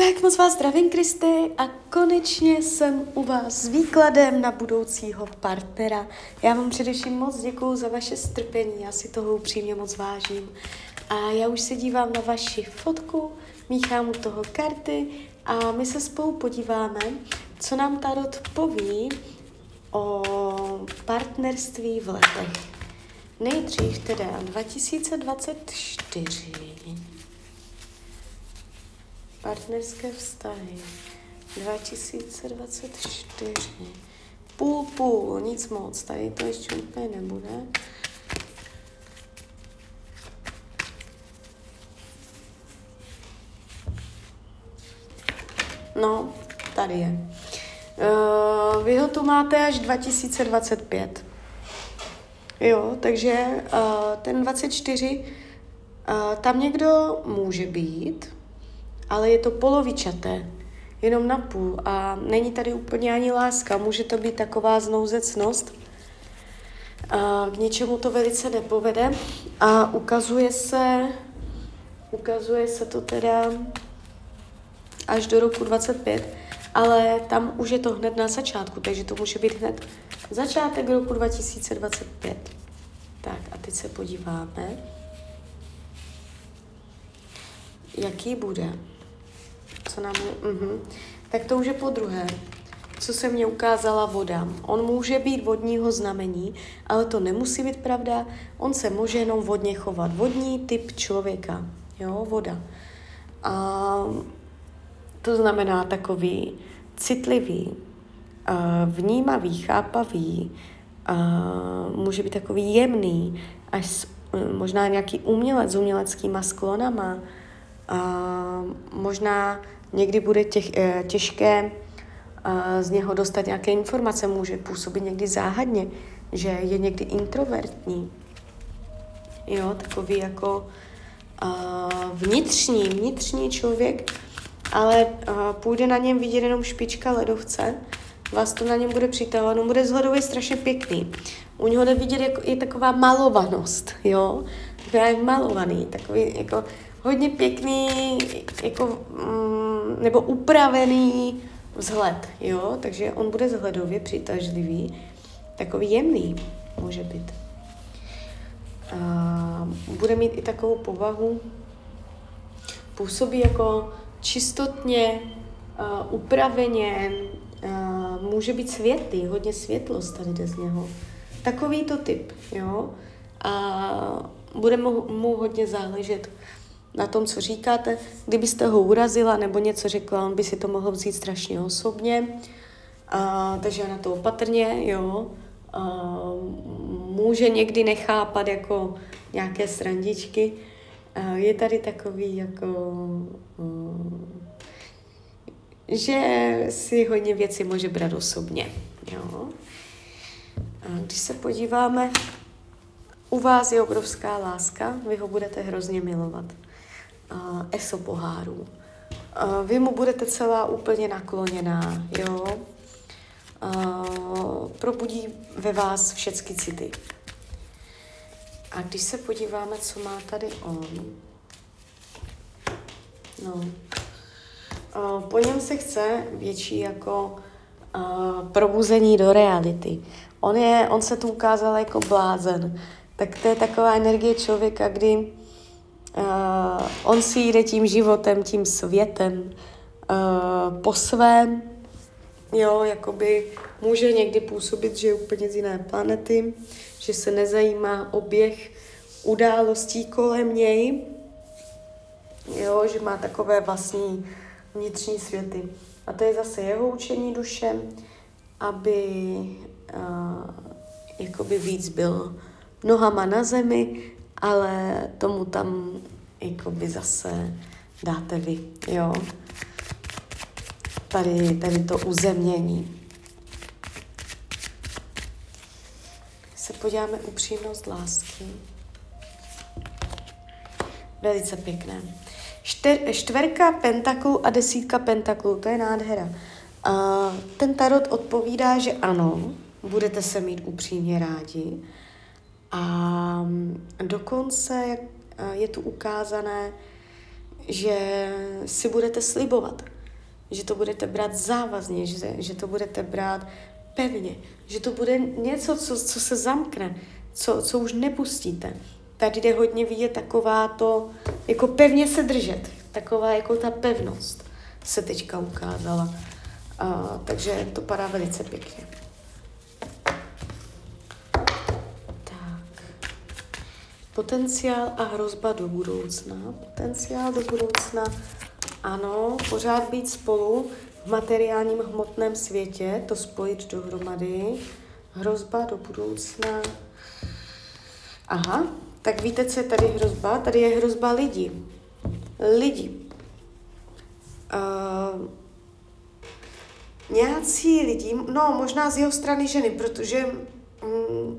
Tak moc vás zdravím, Kristy, a konečně jsem u vás s výkladem na budoucího partnera. Já vám především moc děkuju za vaše strpení, já si toho upřímně moc vážím. A já už se dívám na vaši fotku, míchám u toho karty a my se spolu podíváme, co nám Tarot poví o partnerství v letech. Nejdřív teda 2024 partnerské vztahy 2024. Půl, půl, nic moc, tady to ještě úplně nebude. No, tady je. Uh, vy ho tu máte až 2025. Jo, takže uh, ten 24, uh, tam někdo může být, ale je to polovičaté, jenom na půl. A není tady úplně ani láska, může to být taková znouzecnost, a k něčemu to velice nepovede. A ukazuje se, ukazuje se to teda až do roku 25, ale tam už je to hned na začátku, takže to může být hned začátek roku 2025. Tak a teď se podíváme, jaký bude co nám... Uh-huh. Tak to už je po druhé. Co se mě ukázala voda. On může být vodního znamení, ale to nemusí být pravda. On se může jenom vodně chovat. Vodní typ člověka. Jo, voda. A to znamená takový citlivý, vnímavý, chápavý, může být takový jemný, až možná nějaký umělec s uměleckýma sklonama, možná Někdy bude těch, eh, těžké eh, z něho dostat nějaké informace, může působit někdy záhadně, že je někdy introvertní. Jo, takový jako uh, vnitřní, vnitřní člověk, ale půjde na něm vidět jenom špička ledovce, vás to na něm bude přitahovat, on bude zhledově strašně pěkný. U něho jde vidět, jako, je taková malovanost, jo, taková je malovaný, takový jako hodně pěkný, jako mm, nebo upravený vzhled, jo, takže on bude vzhledově přitažlivý, takový jemný může být. A bude mít i takovou povahu, působí jako čistotně, uh, upraveně, uh, může být světlý, hodně světlost tady jde z něho. Takový to typ, jo. A bude mu, mu hodně záležet na tom, co říkáte. Kdybyste ho urazila nebo něco řekla, on by si to mohl vzít strašně osobně. A, takže na to opatrně, jo. A, může někdy nechápat jako nějaké srandičky. A, je tady takový jako... Že si hodně věci může brát osobně. Jo. A když se podíváme, u vás je obrovská láska, vy ho budete hrozně milovat uh, ESO pohárů. Uh, vy mu budete celá úplně nakloněná, jo. Uh, probudí ve vás všechny city. A když se podíváme, co má tady on, no, uh, po něm se chce větší jako uh, probuzení do reality. On, je, on se tu ukázal jako blázen. Tak to je taková energie člověka, kdy Uh, on si jde tím životem, tím světem uh, po svém, jo, jakoby může někdy působit, že je úplně z jiné planety, že se nezajímá o běh událostí kolem něj, jo, že má takové vlastní vnitřní světy. A to je zase jeho učení duše, aby uh, jakoby víc byl nohama na zemi, ale tomu tam jakoby zase dáte vy, jo. Tady, tady to uzemnění. Se podíváme upřímnost lásky. Velice pěkné. Šter, čtverka pentaklů a desítka pentaklů, to je nádhera. A ten tarot odpovídá, že ano, budete se mít upřímně rádi, a dokonce je tu ukázané, že si budete slibovat, že to budete brát závazně, že, že to budete brát pevně, že to bude něco, co, co se zamkne, co, co už nepustíte. Tady jde hodně vidět taková to, jako pevně se držet, taková jako ta pevnost se teďka ukázala. Uh, takže to padá velice pěkně. Potenciál a hrozba do budoucna. Potenciál do budoucna. Ano, pořád být spolu v materiálním hmotném světě, to spojit dohromady. Hrozba do budoucna. Aha, tak víte, co je tady hrozba? Tady je hrozba lidí. Lidi. Uh, nějací lidi, no možná z jeho strany ženy, protože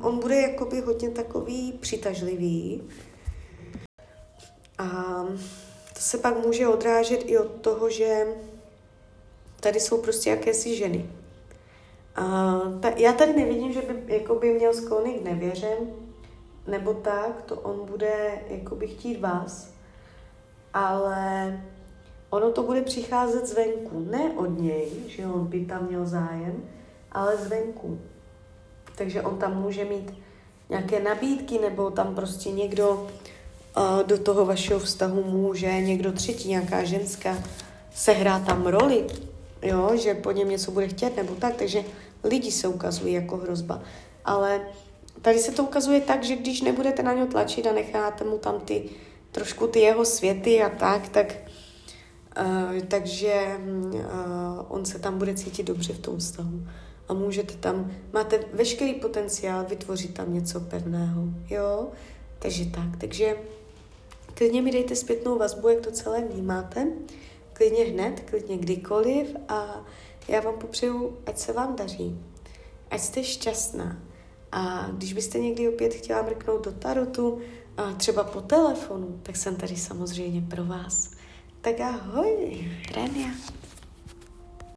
on bude jakoby hodně takový přitažlivý. A to se pak může odrážet i od toho, že tady jsou prostě jakési ženy. A ta, já tady nevidím, že by jakoby měl sklony k nevěřem, nebo tak, to on bude jakoby chtít vás, ale ono to bude přicházet zvenku, ne od něj, že on by tam měl zájem, ale zvenku. Takže on tam může mít nějaké nabídky, nebo tam prostě někdo uh, do toho vašeho vztahu může, někdo třetí, nějaká ženská, sehrá tam roli, jo, že po něm něco bude chtět, nebo tak, takže lidi se ukazují jako hrozba. Ale tady se to ukazuje tak, že když nebudete na něj tlačit a necháte mu tam ty trošku ty jeho světy a tak, tak uh, takže uh, on se tam bude cítit dobře v tom vztahu. A můžete tam, máte veškerý potenciál vytvořit tam něco pevného, jo? Takže tak, takže klidně mi dejte zpětnou vazbu, jak to celé vnímáte, klidně hned, klidně kdykoliv a já vám popřeju, ať se vám daří, ať jste šťastná, a když byste někdy opět chtěla mrknout do tarotu, a třeba po telefonu, tak jsem tady samozřejmě pro vás. Tak ahoj, Renia.